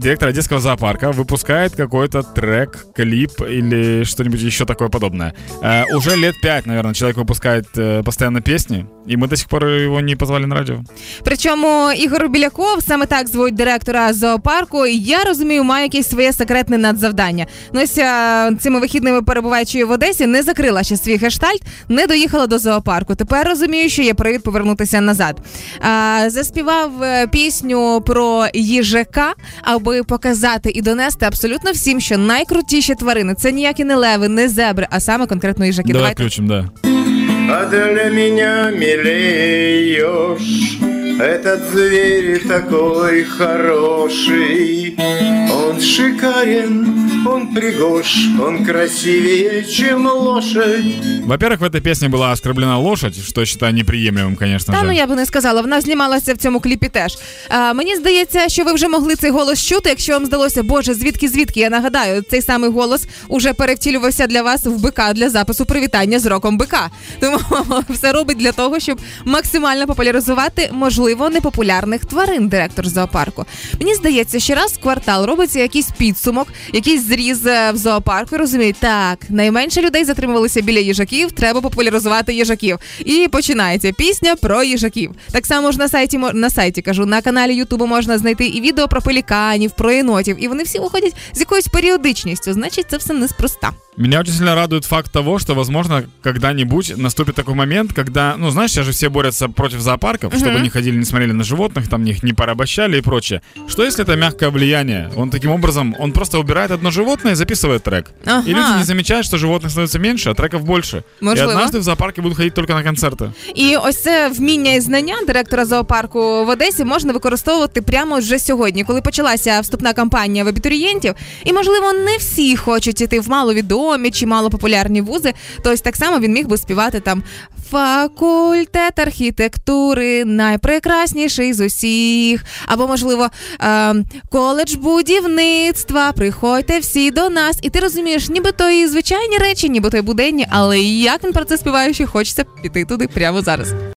Директор Одесского зоопарка выпускает какой-то трек, клип или что-нибудь еще такое подобное. Э, уже лет пять, наверное, человек выпускает э, постоянно песни, и мы до сих пор его не позвали на радио. Причому Ігор Біляков, саме так звуть директора зоопарку, і я розумію, має якесь своє секретне надзавдання. Ну ось а, цими вихідними перебуваючи в Одесі, не закрила ще свій гештальт, не доїхала до зоопарку. Тепер розумію, що є привід повернутися назад. А, заспівав е, пісню про їжака, аби показати і донести абсолютно всім, що найкрутіші тварини це ніякі не леви, не зебри, а саме конкретно їжаки. Давай Давайте. включим, да. А для меня милеешь Этот зверь такой хороший Он шикарен, он пригож Он красивее, чем лошадь Во-первых, в этой песне была оскорблена лошадь, что я считаю неприемлемым, конечно Та же. ну я би не сказала, вона знімалася в цьому кліпі теж. А, мені здається, що ви вже могли цей голос чути, якщо вам здалося, боже, звідки звідки? Я нагадаю, цей самий голос уже перевтілювався для вас в бика для запису привітання з роком бика. Тому все робить для того, щоб максимально популяризувати можливо непопулярних тварин. Директор зоопарку. Мені здається, що раз в квартал робиться якийсь підсумок, якийсь зріз е, в зоопарку. і Розуміють, так найменше людей затримувалися біля їжаків. Треба популяризувати їжаків. І починається пісня про їжаків. Так само ж на сайті мо- на сайті кажу, на каналі Ютубу можна знайти і відео про пеліканів, про єнотів, і вони всі виходять з якоюсь періодичністю. Значить, це все неспроста. Меня очень сильно радует факт того, что, возможно, когда-нибудь наступит такой момент, когда, ну, знаешь, сейчас же все борются против зоопарков, чтобы не ходили, не смотрели на животных, там их не порабощали и прочее. Что если это мягкое влияние? Он таким образом, он просто убирает одно животное и записывает трек. Ага. И люди не замечают, что животных становится меньше, а треков больше. Можливо. И однажды в зоопарке будут ходить только на концерты. І ось це вміння і знання директора зоопарку в Одесі можна використовувати прямо вже сьогодні, коли почалася вступна кампанія в абітурієнтів. І можливо не всі хочуть іти в маловідомі чи малопопулярні вузи. То ось так само він міг би співати там факультет архітектури, найпрекрасніший з усіх. Або, можливо, е, коледж будівництва. Приходьте всі до нас. І ти розумієш, ніби то і звичайні речі, ніби то і буденні, але як він про це співає, що хочеться піти туди прямо зараз.